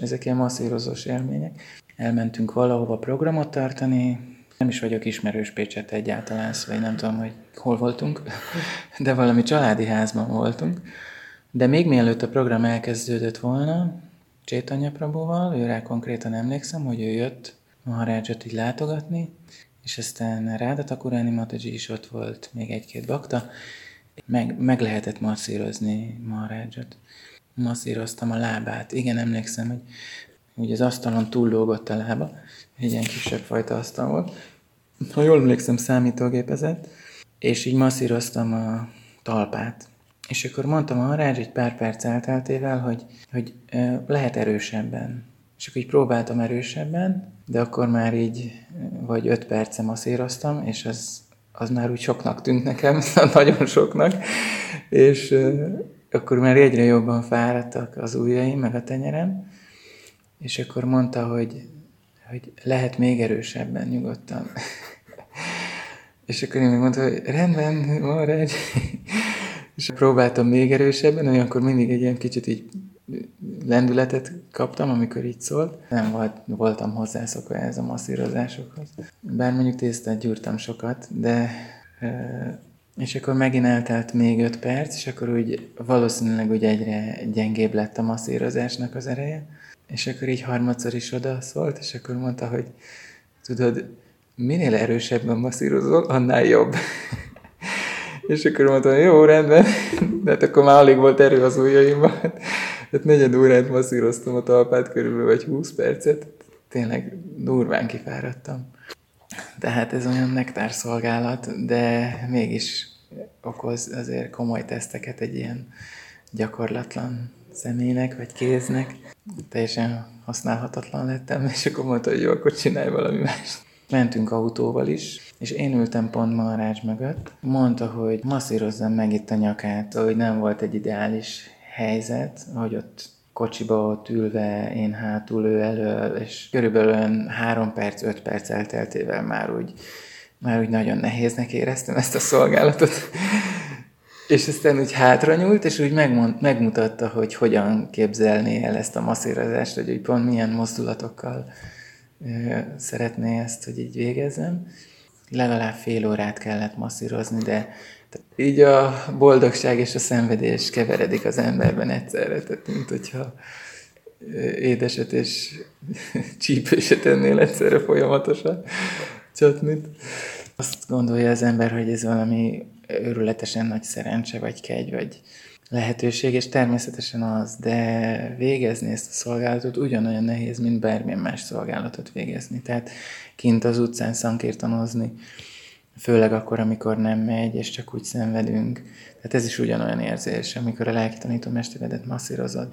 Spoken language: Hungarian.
ezek ilyen masszírozós élmények. Elmentünk valahova programot tartani, nem is vagyok ismerős Pécset egyáltalán, szóval nem tudom, hogy hol voltunk, de valami családi házban voltunk. De még mielőtt a program elkezdődött volna, Csétanya Prabóval, őrá konkrétan emlékszem, hogy ő jött Maharajat így látogatni, és aztán Ráda Takurani Mataji is ott volt, még egy-két bakta, meg, meg lehetett masszírozni Maharajat. Masszíroztam a lábát. Igen, emlékszem, hogy ugye az asztalon túllógott a lába, egy ilyen kisebb fajta asztal volt. Ha jól emlékszem, számítógépezett, és így masszíroztam a talpát. És akkor mondtam a Rázs egy pár perc elteltével, hogy, hogy lehet erősebben. És akkor így próbáltam erősebben, de akkor már így vagy öt perce masszíroztam, és az, az már úgy soknak tűnt nekem, nagyon soknak, és akkor már egyre jobban fáradtak az ujjaim, meg a tenyerem, és akkor mondta, hogy, hogy lehet még erősebben nyugodtan. és akkor én még mondta, hogy rendben, egy. és próbáltam még erősebben, olyankor mindig egy ilyen kicsit így lendületet kaptam, amikor így szólt. Nem volt, voltam hozzászokva ez a masszírozásokhoz. Bár mondjuk tésztát gyúrtam sokat, de és akkor megint eltelt még öt perc, és akkor úgy valószínűleg úgy egyre gyengébb lett a masszírozásnak az ereje. És akkor így harmadszor is oda szólt, és akkor mondta, hogy tudod, minél erősebben masszírozol, annál jobb. és akkor mondtam, jó, rendben, de hát akkor már alig volt erő az ujjaimban. Hát negyed órát masszíroztam a talpát körülbelül, vagy 20 percet. Tényleg durván kifáradtam. Tehát ez olyan nektár szolgálat, de mégis okoz azért komoly teszteket egy ilyen gyakorlatlan személynek, vagy kéznek. Teljesen használhatatlan lettem, és akkor mondta, hogy jó, akkor csinálj valami más. Mentünk autóval is, és én ültem pont Maharás mögött. Mondta, hogy masszírozzam meg itt a nyakát, hogy nem volt egy ideális helyzet, hogy ott kocsiba ott ülve, én hátul, ő elől, és körülbelül három perc, öt perc elteltével már úgy, már úgy nagyon nehéznek éreztem ezt a szolgálatot. és aztán úgy hátra nyúlt, és úgy megmond, megmutatta, hogy hogyan képzelné el ezt a masszírozást, hogy úgy pont milyen mozdulatokkal ö, szeretné ezt, hogy így végezzem. Legalább fél órát kellett masszírozni, de így a boldogság és a szenvedés keveredik az emberben egyszerre, tehát mint hogyha édeset és csípőset ennél egyszerre folyamatosan csatnit. Azt gondolja az ember, hogy ez valami őrületesen nagy szerencse, vagy kegy, vagy lehetőség, és természetesen az, de végezni ezt a szolgálatot ugyanolyan nehéz, mint bármilyen más szolgálatot végezni. Tehát kint az utcán szankírtanozni, főleg akkor, amikor nem megy, és csak úgy szenvedünk. Tehát ez is ugyanolyan érzés, amikor a lelki tanítómesteredet masszírozod.